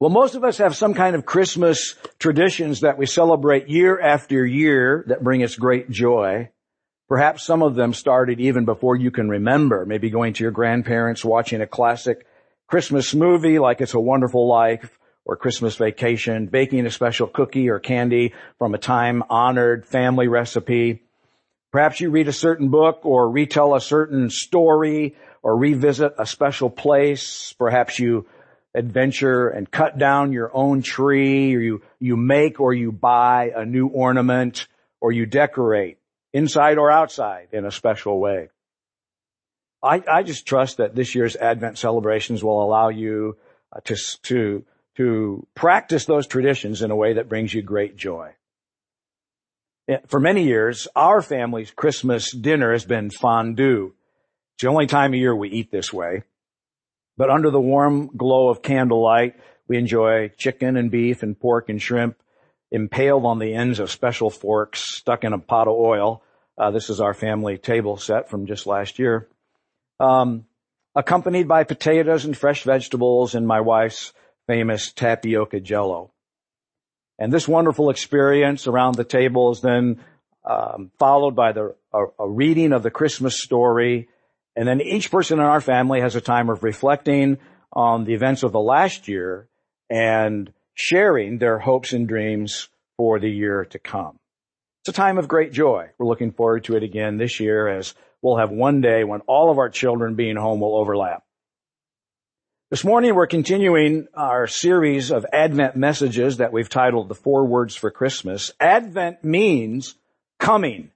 Well, most of us have some kind of Christmas traditions that we celebrate year after year that bring us great joy. Perhaps some of them started even before you can remember, maybe going to your grandparents, watching a classic Christmas movie like It's a Wonderful Life or Christmas Vacation, baking a special cookie or candy from a time honored family recipe. Perhaps you read a certain book or retell a certain story or revisit a special place. Perhaps you adventure and cut down your own tree or you, you make or you buy a new ornament or you decorate inside or outside in a special way. I, I just trust that this year's Advent celebrations will allow you uh, to, to, to practice those traditions in a way that brings you great joy. For many years, our family's Christmas dinner has been fondue. It's the only time of year we eat this way. But under the warm glow of candlelight, we enjoy chicken and beef and pork and shrimp impaled on the ends of special forks stuck in a pot of oil. Uh, this is our family table set from just last year. Um, accompanied by potatoes and fresh vegetables and my wife's famous tapioca jello. And this wonderful experience around the table is then um, followed by the a, a reading of the Christmas story and then each person in our family has a time of reflecting on the events of the last year and sharing their hopes and dreams for the year to come. It's a time of great joy. We're looking forward to it again this year as we'll have one day when all of our children being home will overlap. This morning we're continuing our series of Advent messages that we've titled The Four Words for Christmas. Advent means coming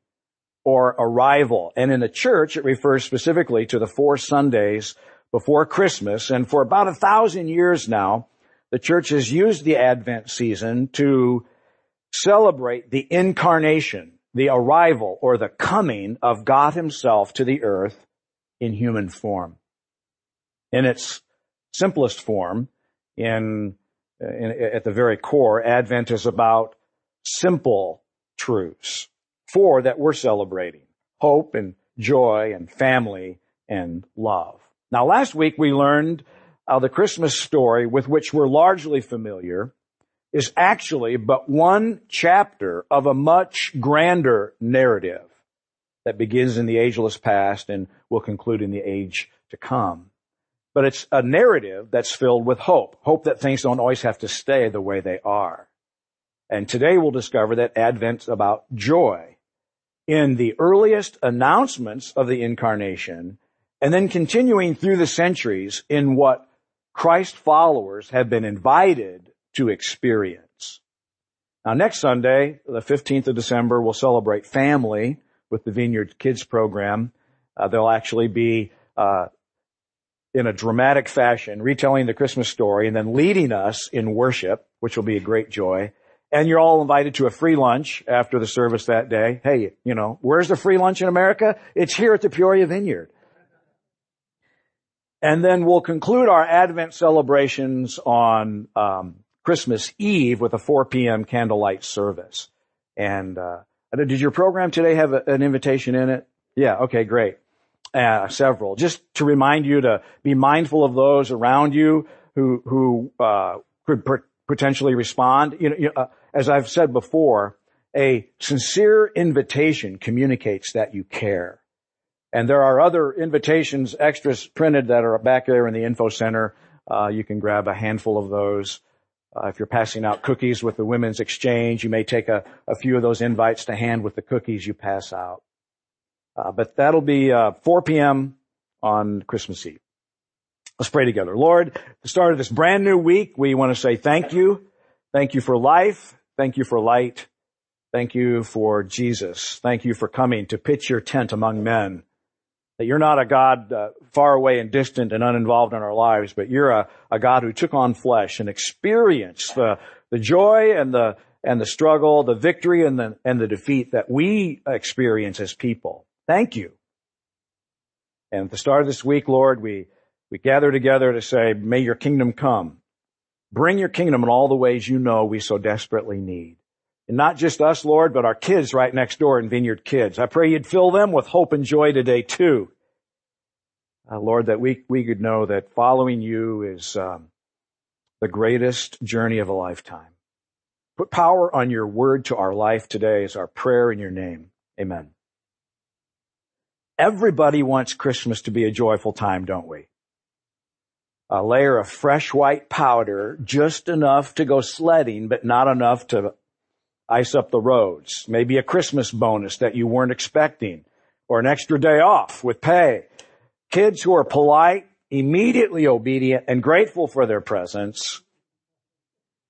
or arrival. And in the church, it refers specifically to the four Sundays before Christmas. And for about a thousand years now, the church has used the Advent season to celebrate the incarnation, the arrival or the coming of God himself to the earth in human form. In its simplest form, in, in at the very core, Advent is about simple truths four that we're celebrating. Hope and joy and family and love. Now last week we learned the Christmas story with which we're largely familiar is actually but one chapter of a much grander narrative that begins in the ageless past and will conclude in the age to come. But it's a narrative that's filled with hope. Hope that things don't always have to stay the way they are. And today we'll discover that Advent's about joy in the earliest announcements of the incarnation and then continuing through the centuries in what Christ followers have been invited to experience. Now next Sunday, the 15th of December, we'll celebrate family with the Vineyard Kids program. Uh, they'll actually be uh, in a dramatic fashion retelling the Christmas story and then leading us in worship, which will be a great joy and you're all invited to a free lunch after the service that day. Hey, you know, where's the free lunch in America? It's here at the Peoria Vineyard. And then we'll conclude our Advent celebrations on um, Christmas Eve with a 4 p.m. candlelight service. And uh, did your program today have a, an invitation in it? Yeah. Okay. Great. Uh, several. Just to remind you to be mindful of those around you who who uh, could potentially respond. You know, you, uh, as I've said before, a sincere invitation communicates that you care. And there are other invitations, extras printed that are back there in the info center. Uh, you can grab a handful of those. Uh, if you're passing out cookies with the women's exchange, you may take a, a, few of those invites to hand with the cookies you pass out. Uh, but that'll be uh, 4 p.m. on Christmas Eve. Let's pray together. Lord, the start of this brand new week, we want to say thank you. Thank you for life. Thank you for light. Thank you for Jesus. Thank you for coming to pitch your tent among men. That you're not a God uh, far away and distant and uninvolved in our lives, but you're a, a God who took on flesh and experienced the, the joy and the, and the struggle, the victory and the, and the defeat that we experience as people. Thank you. And at the start of this week, Lord, we, we gather together to say, may your kingdom come. Bring your kingdom in all the ways you know we so desperately need. And not just us, Lord, but our kids right next door in Vineyard Kids. I pray you'd fill them with hope and joy today too. Uh, Lord, that we, we could know that following you is um, the greatest journey of a lifetime. Put power on your word to our life today is our prayer in your name. Amen. Everybody wants Christmas to be a joyful time, don't we? A layer of fresh white powder, just enough to go sledding, but not enough to ice up the roads. Maybe a Christmas bonus that you weren't expecting, or an extra day off with pay. Kids who are polite, immediately obedient, and grateful for their presents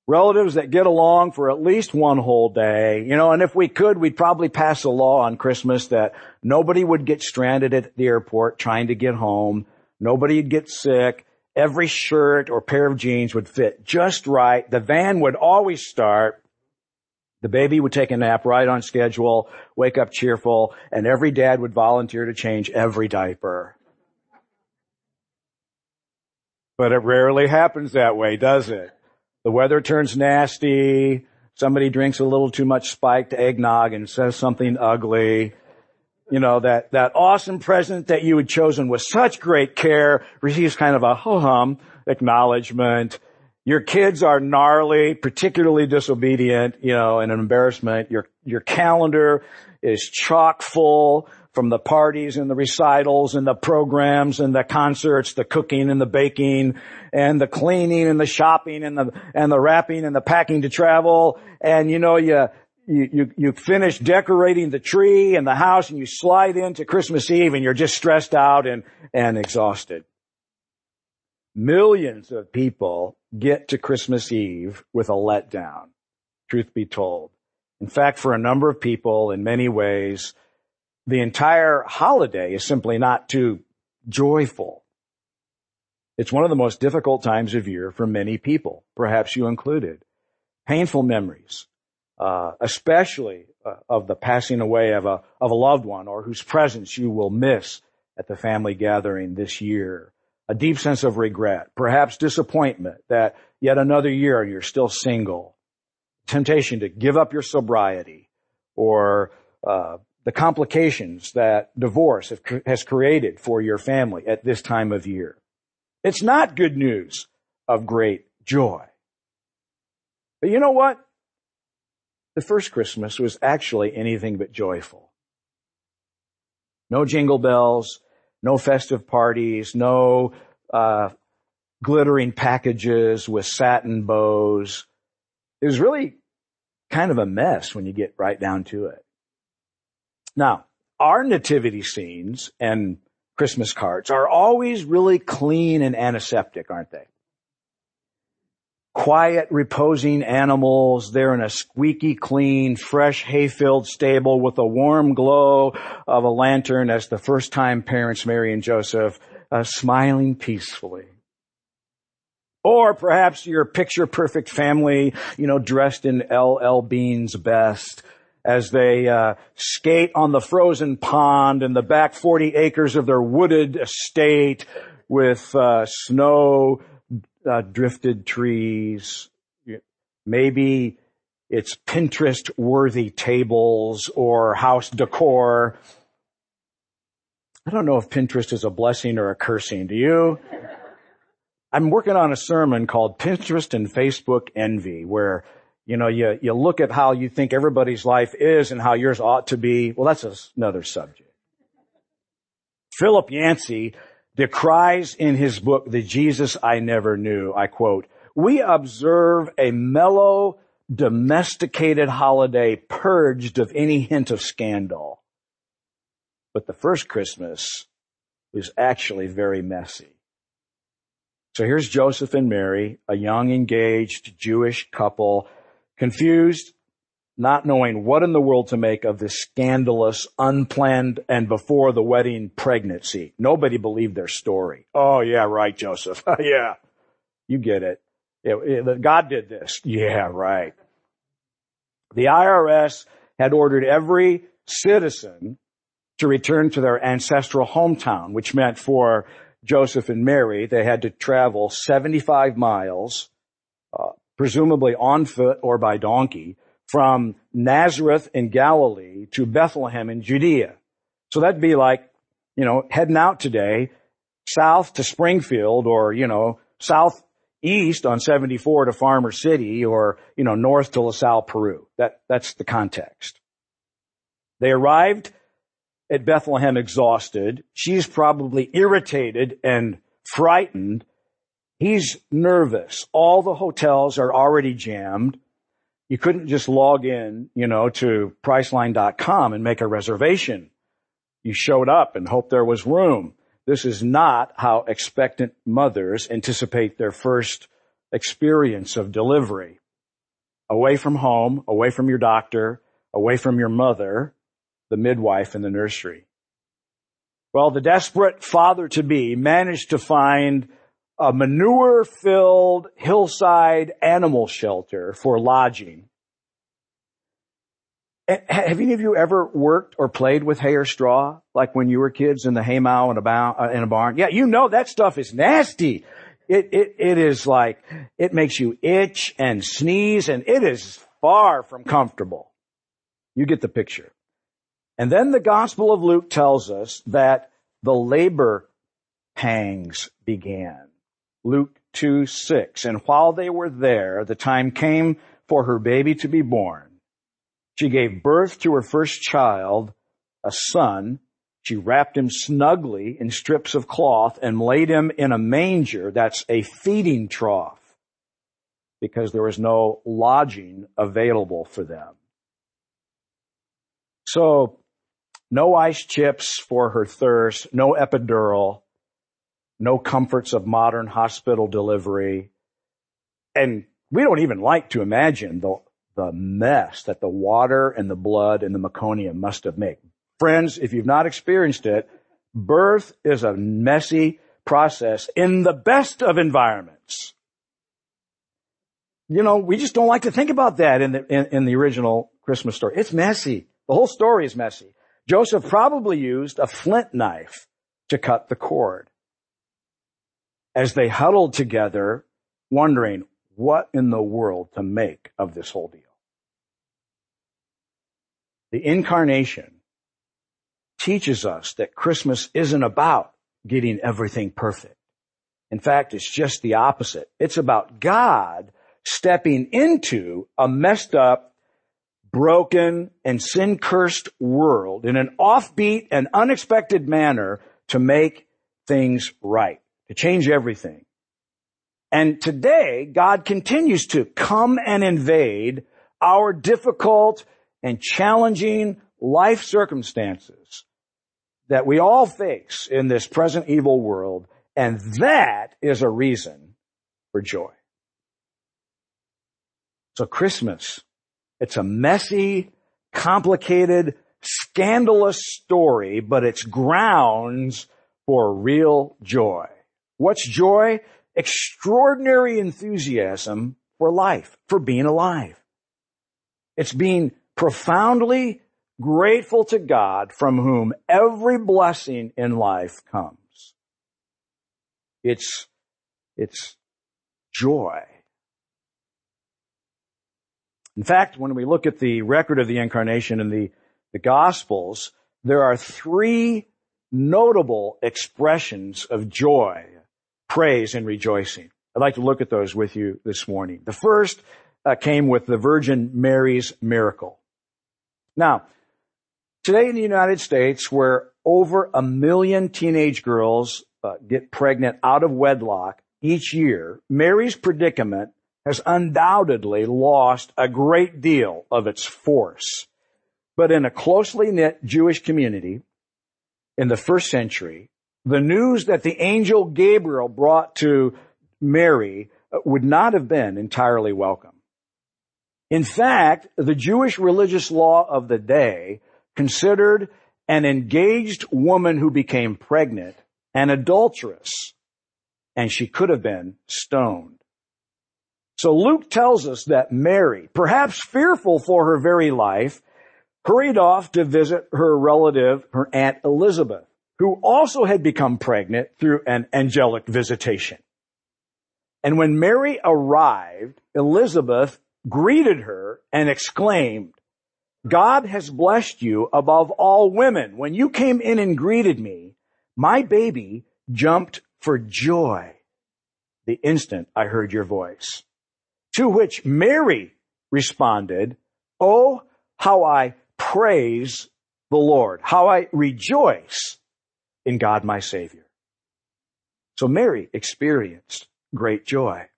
relatives that get along for at least one whole day, you know, and if we could, we'd probably pass a law on Christmas that nobody would get stranded at the airport trying to get home. Nobody'd get sick. Every shirt or pair of jeans would fit just right. The van would always start. The baby would take a nap right on schedule, wake up cheerful, and every dad would volunteer to change every diaper. But it rarely happens that way, does it? The weather turns nasty. Somebody drinks a little too much spiked eggnog and says something ugly. You know, that, that awesome present that you had chosen with such great care receives kind of a ho-hum acknowledgement. Your kids are gnarly, particularly disobedient, you know, and an embarrassment. Your, your calendar is chock full from the parties and the recitals and the programs and the concerts, the cooking and the baking and the cleaning and the shopping and the, and the wrapping and the packing to travel. And you know, you, you, you, you finish decorating the tree and the house and you slide into Christmas Eve and you're just stressed out and, and exhausted. Millions of people get to Christmas Eve with a letdown, truth be told. In fact, for a number of people, in many ways, the entire holiday is simply not too joyful. It's one of the most difficult times of year for many people, perhaps you included. Painful memories, uh, especially uh, of the passing away of a of a loved one or whose presence you will miss at the family gathering this year. A deep sense of regret, perhaps disappointment that yet another year you're still single. Temptation to give up your sobriety or uh, the complications that divorce has created for your family at this time of year. It's not good news of great joy. But you know what? The first Christmas was actually anything but joyful. No jingle bells, no festive parties, no uh, glittering packages with satin bows. It was really kind of a mess when you get right down to it. Now, our nativity scenes and Christmas cards are always really clean and antiseptic, aren't they? Quiet, reposing animals. They're in a squeaky clean, fresh, hay-filled stable with a warm glow of a lantern as the first time parents, Mary and Joseph, uh, smiling peacefully. Or perhaps your picture perfect family, you know, dressed in LL Bean's best, as they uh, skate on the frozen pond in the back 40 acres of their wooded estate with uh, snow uh, drifted trees. Maybe it's Pinterest worthy tables or house decor. I don't know if Pinterest is a blessing or a cursing. Do you? I'm working on a sermon called Pinterest and Facebook Envy where you know, you, you look at how you think everybody's life is and how yours ought to be. Well, that's another subject. Philip Yancey decries in his book, The Jesus I Never Knew, I quote, we observe a mellow, domesticated holiday purged of any hint of scandal. But the first Christmas was actually very messy. So here's Joseph and Mary, a young engaged Jewish couple confused, not knowing what in the world to make of this scandalous, unplanned, and before the wedding pregnancy. Nobody believed their story. Oh yeah, right, Joseph. yeah, you get it. it, it God did this. Yeah, right. The IRS had ordered every citizen to return to their ancestral hometown, which meant for Joseph and Mary, they had to travel 75 miles uh, presumably on foot or by donkey, from Nazareth in Galilee to Bethlehem in Judea. So that'd be like, you know, heading out today, south to Springfield or, you know, southeast on 74 to Farmer City or, you know, north to La Salle, Peru. That, that's the context. They arrived at Bethlehem exhausted. She's probably irritated and frightened. He's nervous. All the hotels are already jammed. You couldn't just log in, you know, to priceline.com and make a reservation. You showed up and hoped there was room. This is not how expectant mothers anticipate their first experience of delivery. Away from home, away from your doctor, away from your mother, the midwife in the nursery. Well, the desperate father to be managed to find a manure filled hillside animal shelter for lodging. Have any of you ever worked or played with hay or straw? Like when you were kids in the hay mow in a, uh, in a barn? Yeah, you know that stuff is nasty. It, it, it is like, it makes you itch and sneeze and it is far from comfortable. You get the picture. And then the Gospel of Luke tells us that the labor pangs began. Luke 2, 6. And while they were there, the time came for her baby to be born. She gave birth to her first child, a son. She wrapped him snugly in strips of cloth and laid him in a manger. That's a feeding trough because there was no lodging available for them. So no ice chips for her thirst, no epidural, no comforts of modern hospital delivery. And we don't even like to imagine the, the mess that the water and the blood and the meconium must have made. Friends, if you've not experienced it, birth is a messy process in the best of environments. You know, we just don't like to think about that in the, in, in the original Christmas story. It's messy. The whole story is messy. Joseph probably used a flint knife to cut the cord. As they huddled together, wondering what in the world to make of this whole deal. The incarnation teaches us that Christmas isn't about getting everything perfect. In fact, it's just the opposite. It's about God stepping into a messed up broken, and sin cursed world in an offbeat and unexpected manner to make things right, to change everything. And today, God continues to come and invade our difficult and challenging life circumstances that we all face in this present evil world. And that is a reason for joy. So Christmas it's a messy, complicated, scandalous story, but it's grounds for real joy. What's joy? Extraordinary enthusiasm for life, for being alive. It's being profoundly grateful to God from whom every blessing in life comes. It's, it's joy. In fact, when we look at the record of the incarnation in the, the gospels, there are three notable expressions of joy, praise, and rejoicing. I'd like to look at those with you this morning. The first uh, came with the Virgin Mary's miracle. Now, today in the United States, where over a million teenage girls uh, get pregnant out of wedlock each year, Mary's predicament has undoubtedly lost a great deal of its force. But in a closely knit Jewish community in the first century, the news that the angel Gabriel brought to Mary uh, would not have been entirely welcome. In fact, the Jewish religious law of the day considered an engaged woman who became pregnant an adulteress, and she could have been stoned. So Luke tells us that Mary, perhaps fearful for her very life, hurried off to visit her relative, her Aunt Elizabeth, who also had become pregnant through an angelic visitation. And when Mary arrived, Elizabeth greeted her and exclaimed, God has blessed you above all women. When you came in and greeted me, my baby jumped for joy. the instant I heard your voice. To which Mary responded, Oh, how I praise the Lord, how I rejoice in God my Savior. So Mary experienced great joy.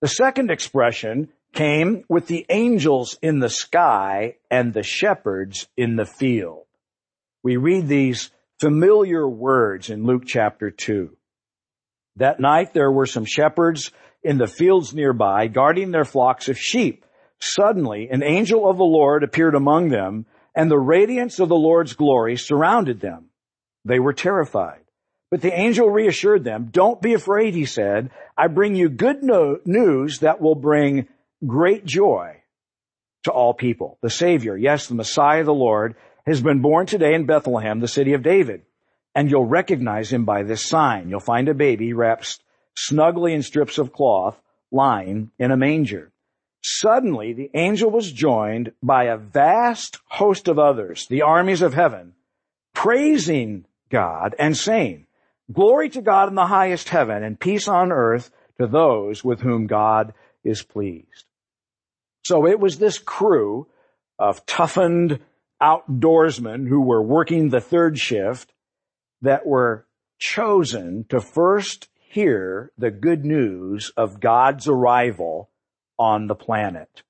The second expression came with the angels in the sky and the shepherds in the field. We read these familiar words in Luke chapter 2. That night there were some shepherds in the fields nearby guarding their flocks of sheep. Suddenly an angel of the Lord appeared among them and the radiance of the Lord's glory surrounded them. They were terrified. But the angel reassured them, don't be afraid, he said. I bring you good no- news that will bring great joy to all people. The Savior, yes, the Messiah, the Lord, has been born today in Bethlehem, the city of David. And you'll recognize him by this sign. You'll find a baby wrapped snugly in strips of cloth, lying in a manger. Suddenly, the angel was joined by a vast host of others, the armies of heaven, praising God and saying, Glory to God in the highest heaven and peace on earth to those with whom God is pleased. So it was this crew of toughened outdoorsmen who were working the third shift that were chosen to first hear the good news of God's arrival on the planet.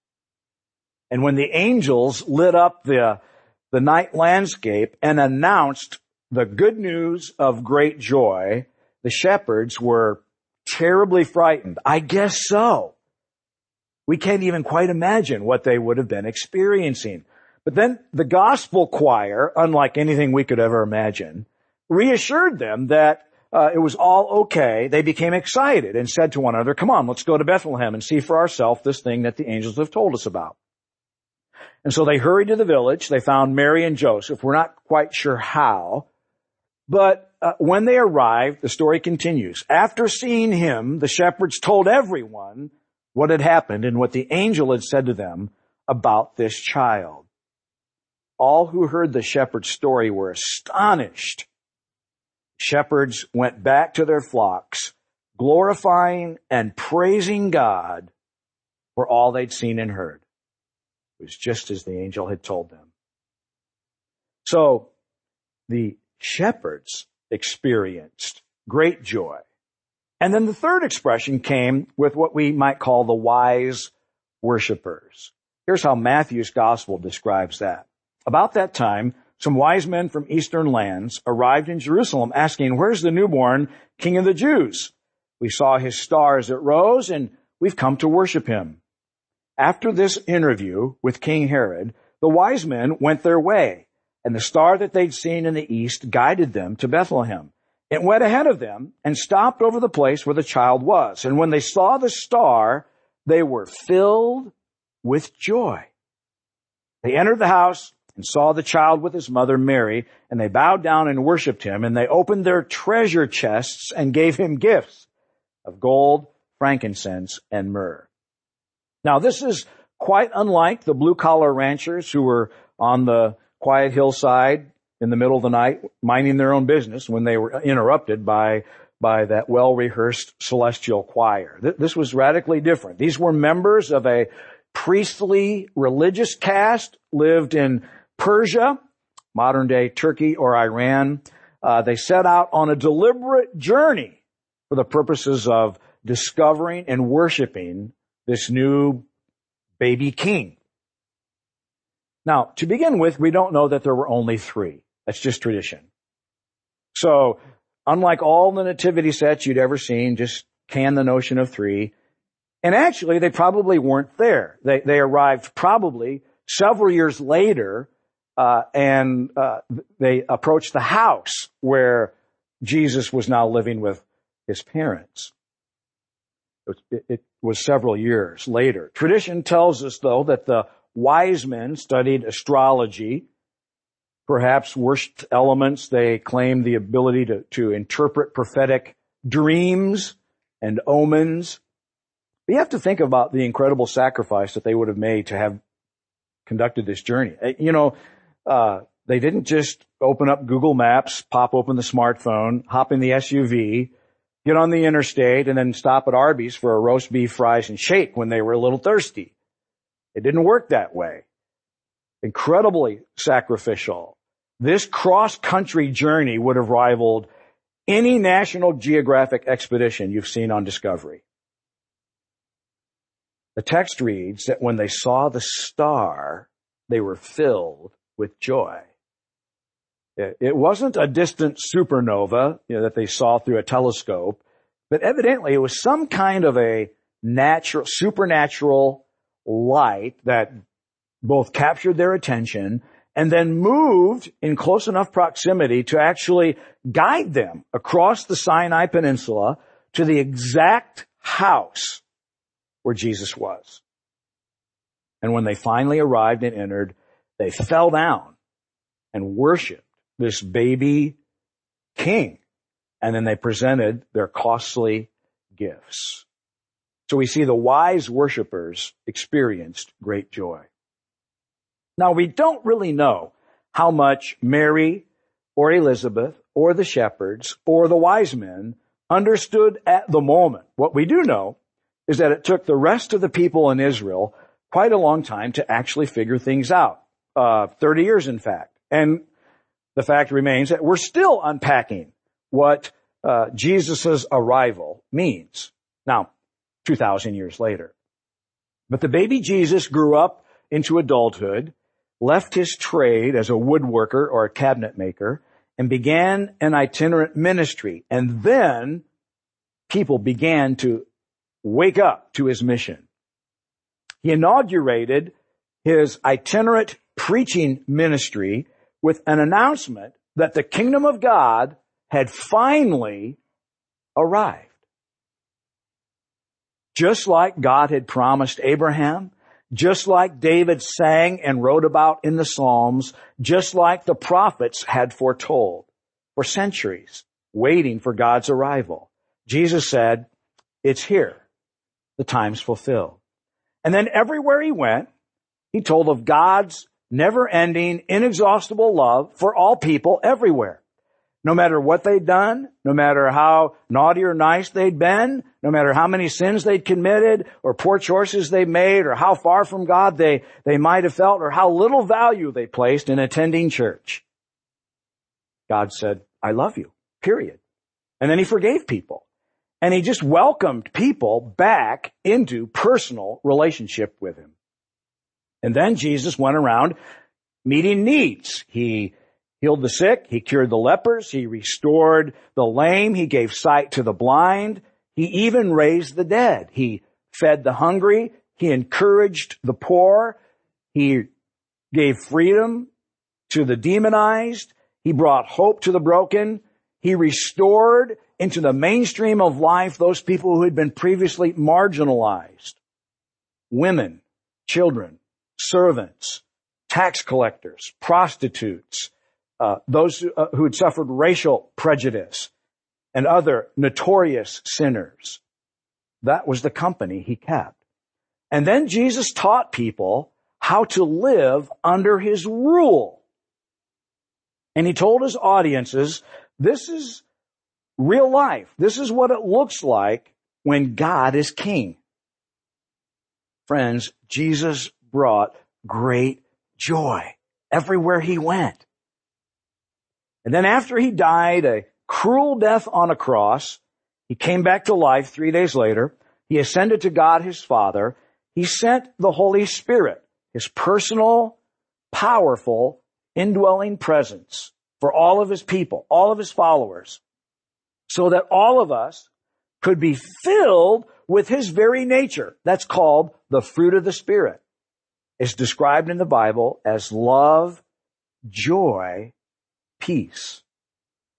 And when the angels lit up the, the night landscape and announced the good news of great joy, the shepherds were terribly frightened. I guess so. We can't even quite imagine what they would have been experiencing. But then the gospel choir, unlike anything we could ever imagine, reassured them that uh, it was all okay. They became excited and said to one another, come on, let's go to Bethlehem and see for ourselves this thing that the angels have told us about. And so they hurried to the village. They found Mary and Joseph. We're not quite sure how, but uh, when they arrived, the story continues. After seeing him, the shepherds told everyone what had happened and what the angel had said to them about this child. All who heard the shepherd's story were astonished shepherds went back to their flocks, glorifying and praising God for all they'd seen and heard. It was just as the angel had told them. So the shepherds experienced great joy. And then the third expression came with what we might call the wise worshipers. Here's how Matthew's gospel describes that. About that time, some wise men from eastern lands arrived in Jerusalem asking, where's the newborn king of the Jews? We saw his star as it rose and we've come to worship him. After this interview with King Herod, the wise men went their way and the star that they'd seen in the east guided them to Bethlehem. It went ahead of them and stopped over the place where the child was. And when they saw the star, they were filled with joy. They entered the house and saw the child with his mother Mary, and they bowed down and worshiped him, and they opened their treasure chests and gave him gifts of gold, frankincense, and myrrh. Now this is quite unlike the blue collar ranchers who were on the quiet hillside in the middle of the night minding their own business when they were interrupted by by that well-rehearsed celestial choir. This was radically different. These were members of a priestly religious caste, lived in Persia, modern day Turkey or Iran. Uh, they set out on a deliberate journey for the purposes of discovering and worshiping this new baby king. Now, to begin with, we don't know that there were only three. That's just tradition. So, unlike all the nativity sets you'd ever seen, just can the notion of three. And actually, they probably weren't there. They, they arrived probably several years later uh, and uh, they approached the house where Jesus was now living with his parents. It, it was several years later. Tradition tells us, though, that the wise men studied astrology, perhaps worshipped elements. They claimed the ability to, to interpret prophetic dreams and omens. But you have to think about the incredible sacrifice that they would have made to have conducted this journey. You know, uh, they didn't just open up Google Maps, pop open the smartphone, hop in the SUV, get on the interstate and then stop at Arby's for a roast beef, fries, and shake when they were a little thirsty. It didn't work that way. Incredibly sacrificial. This cross-country journey would have rivaled any National Geographic expedition you've seen on Discovery. The text reads that when they saw the star, they were filled with joy. It wasn't a distant supernova you know, that they saw through a telescope, but evidently it was some kind of a natural, supernatural light that both captured their attention and then moved in close enough proximity to actually guide them across the Sinai Peninsula to the exact house where Jesus was. And when they finally arrived and entered, they fell down and worshiped this baby king. And then they presented their costly gifts. So we see the wise worshipers experienced great joy. Now we don't really know how much Mary or Elizabeth or the shepherds or the wise men understood at the moment. What we do know is that it took the rest of the people in Israel quite a long time to actually figure things out. Uh, 30 years in fact. And the fact remains that we're still unpacking what uh, Jesus' arrival means. Now, 2,000 years later. But the baby Jesus grew up into adulthood, left his trade as a woodworker or a cabinet maker, and began an itinerant ministry. And then people began to wake up to his mission. He inaugurated his itinerant preaching ministry with an announcement that the kingdom of God had finally arrived. Just like God had promised Abraham, just like David sang and wrote about in the Psalms, just like the prophets had foretold for centuries, waiting for God's arrival. Jesus said, it's here. The time's fulfilled. And then everywhere he went, he told of God's never ending, inexhaustible love for all people everywhere. No matter what they'd done, no matter how naughty or nice they'd been, no matter how many sins they'd committed or poor choices they made or how far from God they, they might have felt or how little value they placed in attending church. God said, I love you, period. And then he forgave people. And he just welcomed people back into personal relationship with him. And then Jesus went around meeting needs. He healed the sick. He cured the lepers. He restored the lame. He gave sight to the blind. He even raised the dead. He fed the hungry. He encouraged the poor. He gave freedom to the demonized. He brought hope to the broken. He restored into the mainstream of life those people who had been previously marginalized. Women, children, servants, tax collectors, prostitutes, uh, those uh, who had suffered racial prejudice, and other notorious sinners. That was the company he kept. And then Jesus taught people how to live under his rule. And he told his audiences, this is real life. This is what it looks like when God is king. Friends, Jesus brought great joy everywhere he went. And then after he died a cruel death on a cross, he came back to life three days later. He ascended to God his Father. He sent the Holy Spirit, his personal, powerful, indwelling presence for all of his people, all of his followers, so that all of us could be filled with his very nature. That's called the fruit of the Spirit is described in the Bible as love, joy, peace,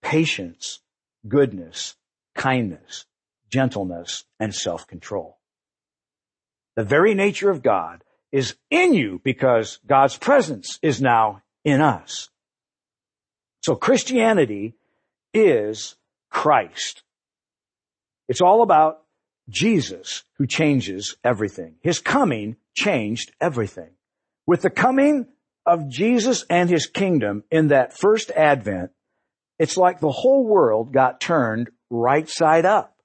patience, goodness, kindness, gentleness, and self-control. The very nature of God is in you because God's presence is now in us. So Christianity is Christ. It's all about Jesus who changes everything. His coming changed everything. With the coming of Jesus and his kingdom in that first advent, it's like the whole world got turned right side up.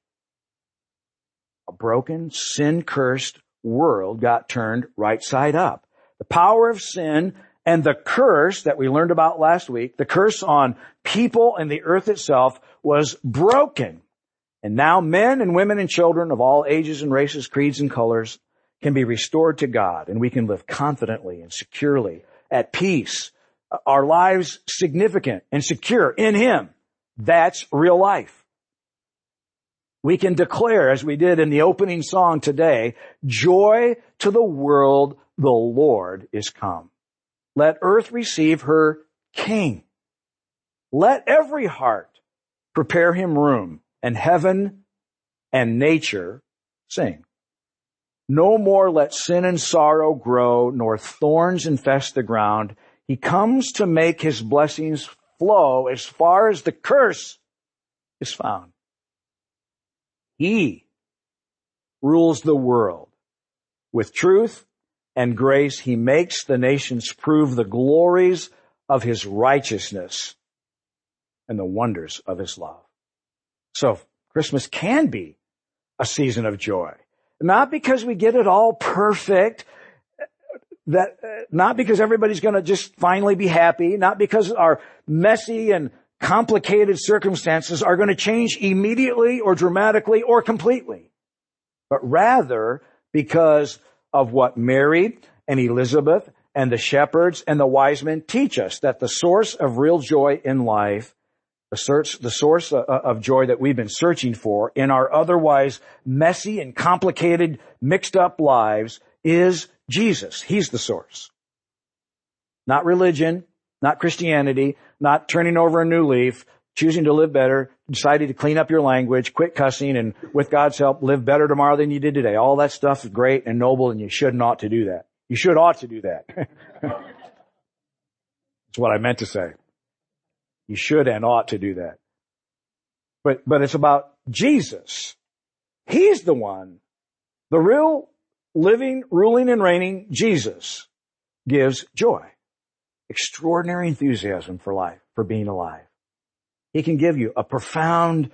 a broken, sin-cursed world got turned right side up. The power of sin and the curse that we learned about last week, the curse on people and the earth itself was broken. And now men and women and children of all ages and races, creeds and colors can be restored to God and we can live confidently and securely at peace. Our lives significant and secure in Him. That's real life. We can declare, as we did in the opening song today, joy to the world, the Lord is come. Let earth receive her king. Let every heart prepare him room and heaven and nature sing. No more let sin and sorrow grow, nor thorns infest the ground. He comes to make his blessings flow as far as the curse is found. He rules the world with truth and grace, he makes the nations prove the glories of his righteousness and the wonders of his love. So Christmas can be a season of joy. Not because we get it all perfect, that, not because everybody's gonna just finally be happy, not because our messy and complicated circumstances are gonna change immediately or dramatically or completely, but rather because of what Mary and Elizabeth and the shepherds and the wise men teach us that the source of real joy in life, the the source uh, uh, of joy that we've been searching for in our otherwise messy and complicated, mixed up lives is Jesus. He's the source. Not religion, not Christianity, not turning over a new leaf, choosing to live better, deciding to clean up your language, quit cussing, and with God's help, live better tomorrow than you did today. All that stuff is great and noble, and you should not ought to do that. You should ought to do that. That's what I meant to say. You should and ought to do that. But, but it's about Jesus. He's the one, the real living, ruling and reigning Jesus gives joy. Extraordinary enthusiasm for life, for being alive. He can give you a profound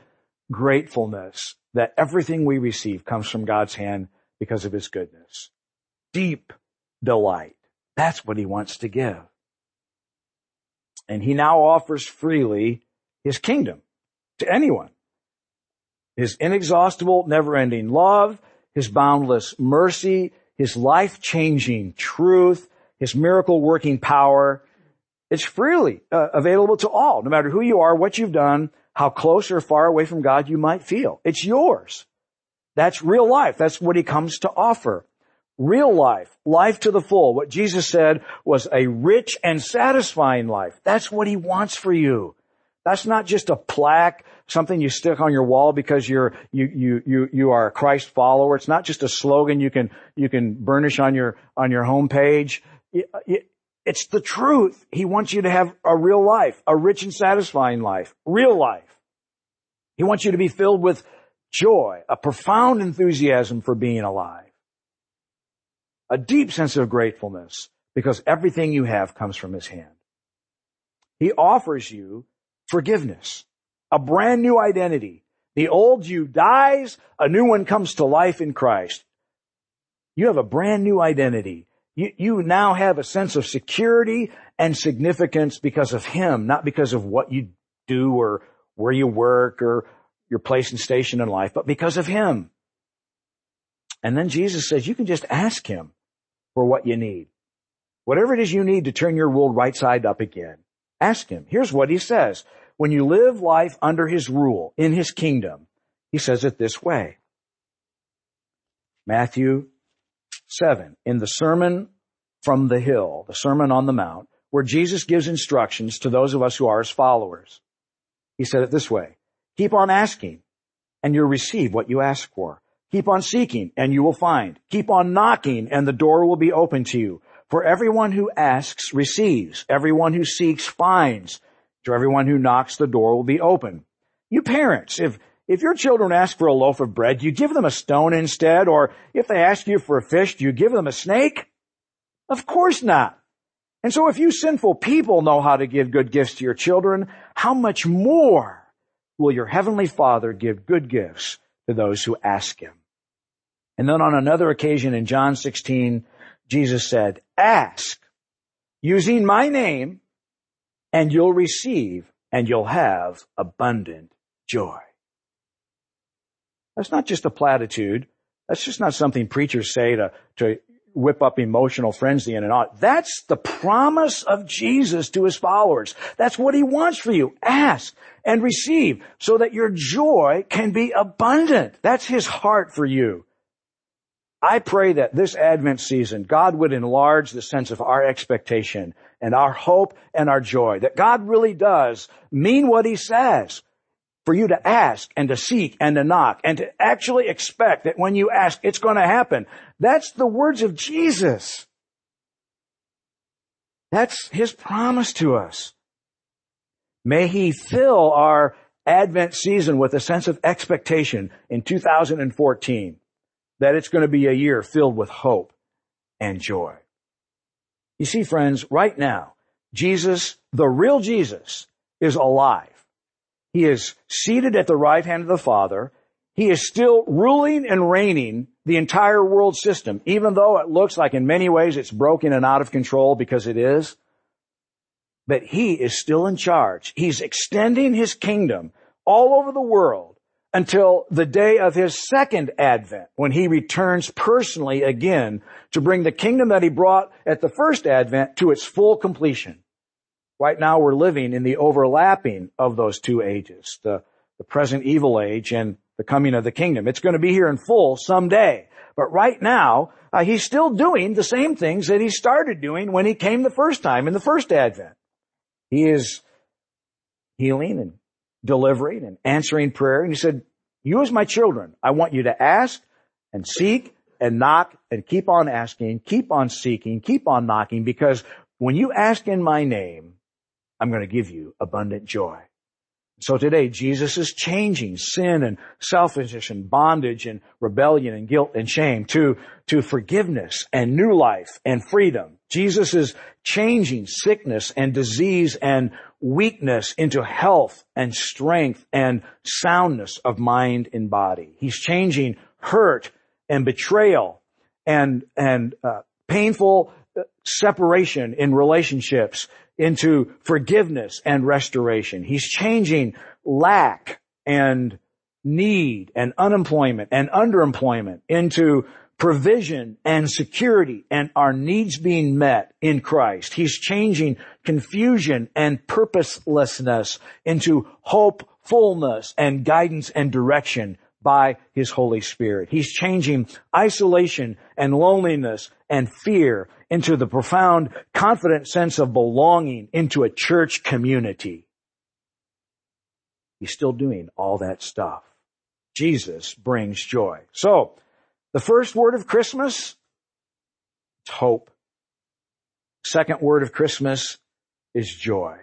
gratefulness that everything we receive comes from God's hand because of His goodness. Deep delight. That's what He wants to give. And He now offers freely His kingdom to anyone. His inexhaustible, never-ending love, His boundless mercy, His life-changing truth, His miracle-working power, it's freely uh, available to all, no matter who you are, what you've done, how close or far away from God you might feel. It's yours. That's real life. That's what he comes to offer. Real life, life to the full. What Jesus said was a rich and satisfying life. That's what he wants for you. That's not just a plaque, something you stick on your wall because you're, you, you, you, you are a Christ follower. It's not just a slogan you can, you can burnish on your, on your homepage. It's the truth. He wants you to have a real life, a rich and satisfying life, real life. He wants you to be filled with joy, a profound enthusiasm for being alive, a deep sense of gratefulness because everything you have comes from his hand. He offers you forgiveness, a brand new identity. The old you dies, a new one comes to life in Christ. You have a brand new identity you, you now have a sense of security and significance because of Him, not because of what you do or where you work or your place and station in life, but because of Him. And then Jesus says you can just ask Him for what you need. Whatever it is you need to turn your world right side up again, ask Him. Here's what He says. When you live life under His rule, in His kingdom, He says it this way. Matthew 7, in the Sermon from the Hill, the Sermon on the Mount, where Jesus gives instructions to those of us who are his followers. He said it this way, keep on asking and you'll receive what you ask for. Keep on seeking and you will find. Keep on knocking and the door will be open to you. For everyone who asks receives. Everyone who seeks finds. To everyone who knocks the door will be open. You parents, if if your children ask for a loaf of bread, do you give them a stone instead? Or if they ask you for a fish, do you give them a snake? Of course not. And so if you sinful people know how to give good gifts to your children, how much more will your heavenly father give good gifts to those who ask him? And then on another occasion in John 16, Jesus said, ask using my name and you'll receive and you'll have abundant joy. That's not just a platitude. That's just not something preachers say to, to whip up emotional frenzy in and out. That's the promise of Jesus to his followers. That's what he wants for you. Ask and receive so that your joy can be abundant. That's his heart for you. I pray that this Advent season, God would enlarge the sense of our expectation and our hope and our joy. That God really does mean what He says for you to ask and to seek and to knock and to actually expect that when you ask, it's going to happen. That's the words of Jesus. That's His promise to us. May He fill our Advent season with a sense of expectation in 2014 that it's going to be a year filled with hope and joy. You see, friends, right now, Jesus, the real Jesus, is alive. He is seated at the right hand of the Father. He is still ruling and reigning the entire world system, even though it looks like in many ways it's broken and out of control because it is. But he is still in charge. He's extending his kingdom all over the world until the day of his second advent when he returns personally again to bring the kingdom that he brought at the first advent to its full completion. Right now we're living in the overlapping of those two ages, the, the present evil age and the coming of the kingdom. It's going to be here in full someday. But right now, uh, he's still doing the same things that he started doing when he came the first time in the first advent. He is healing and delivering and answering prayer. And he said, you as my children, I want you to ask and seek and knock and keep on asking, keep on seeking, keep on knocking because when you ask in my name, I'm going to give you abundant joy. So today, Jesus is changing sin and selfishness and bondage and rebellion and guilt and shame to, to forgiveness and new life and freedom. Jesus is changing sickness and disease and weakness into health and strength and soundness of mind and body. He's changing hurt and betrayal and, and, uh, painful uh, separation in relationships into forgiveness and restoration. He's changing lack and need and unemployment and underemployment into provision and security and our needs being met in Christ. He's changing confusion and purposelessness into hopefulness and guidance and direction by His Holy Spirit. He's changing isolation and loneliness and fear into the profound, confident sense of belonging into a church community. He's still doing all that stuff. Jesus brings joy. So, the first word of Christmas, it's hope. Second word of Christmas is joy.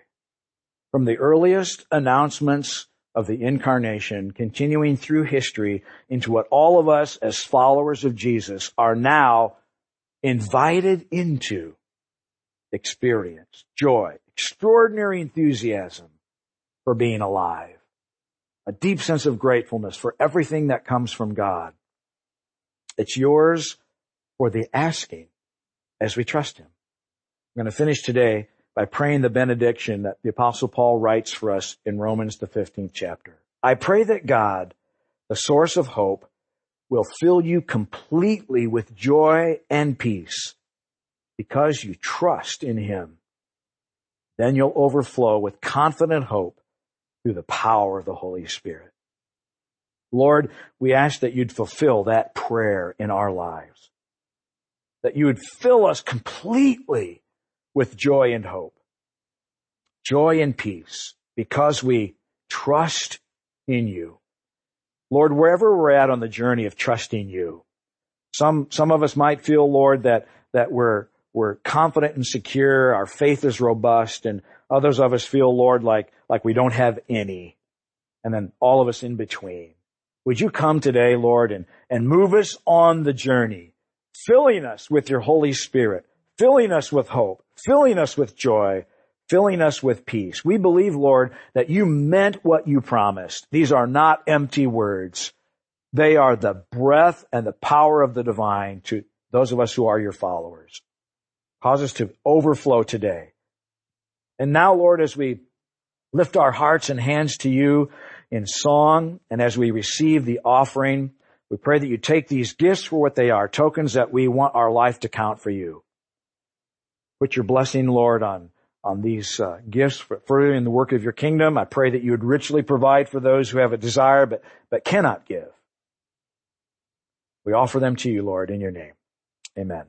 From the earliest announcements of the incarnation, continuing through history into what all of us as followers of Jesus are now invited into experience, joy, extraordinary enthusiasm for being alive, a deep sense of gratefulness for everything that comes from God. It's yours for the asking as we trust Him. I'm going to finish today by praying the benediction that the apostle Paul writes for us in Romans, the 15th chapter. I pray that God, the source of hope, will fill you completely with joy and peace because you trust in Him. Then you'll overflow with confident hope through the power of the Holy Spirit. Lord, we ask that you'd fulfill that prayer in our lives. That you would fill us completely with joy and hope. Joy and peace because we trust in you. Lord, wherever we're at on the journey of trusting you, some, some of us might feel, Lord, that, that we're, we're confident and secure, our faith is robust, and others of us feel, Lord, like, like we don't have any. And then all of us in between. Would you come today, Lord, and, and move us on the journey, filling us with your Holy Spirit, filling us with hope, filling us with joy, filling us with peace. We believe, Lord, that you meant what you promised. These are not empty words. They are the breath and the power of the divine to those of us who are your followers. Cause us to overflow today. And now, Lord, as we lift our hearts and hands to you in song and as we receive the offering, we pray that you take these gifts for what they are, tokens that we want our life to count for you. Put your blessing, Lord, on, on these uh, gifts for furthering the work of your kingdom. I pray that you would richly provide for those who have a desire but, but cannot give. We offer them to you, Lord, in your name. Amen.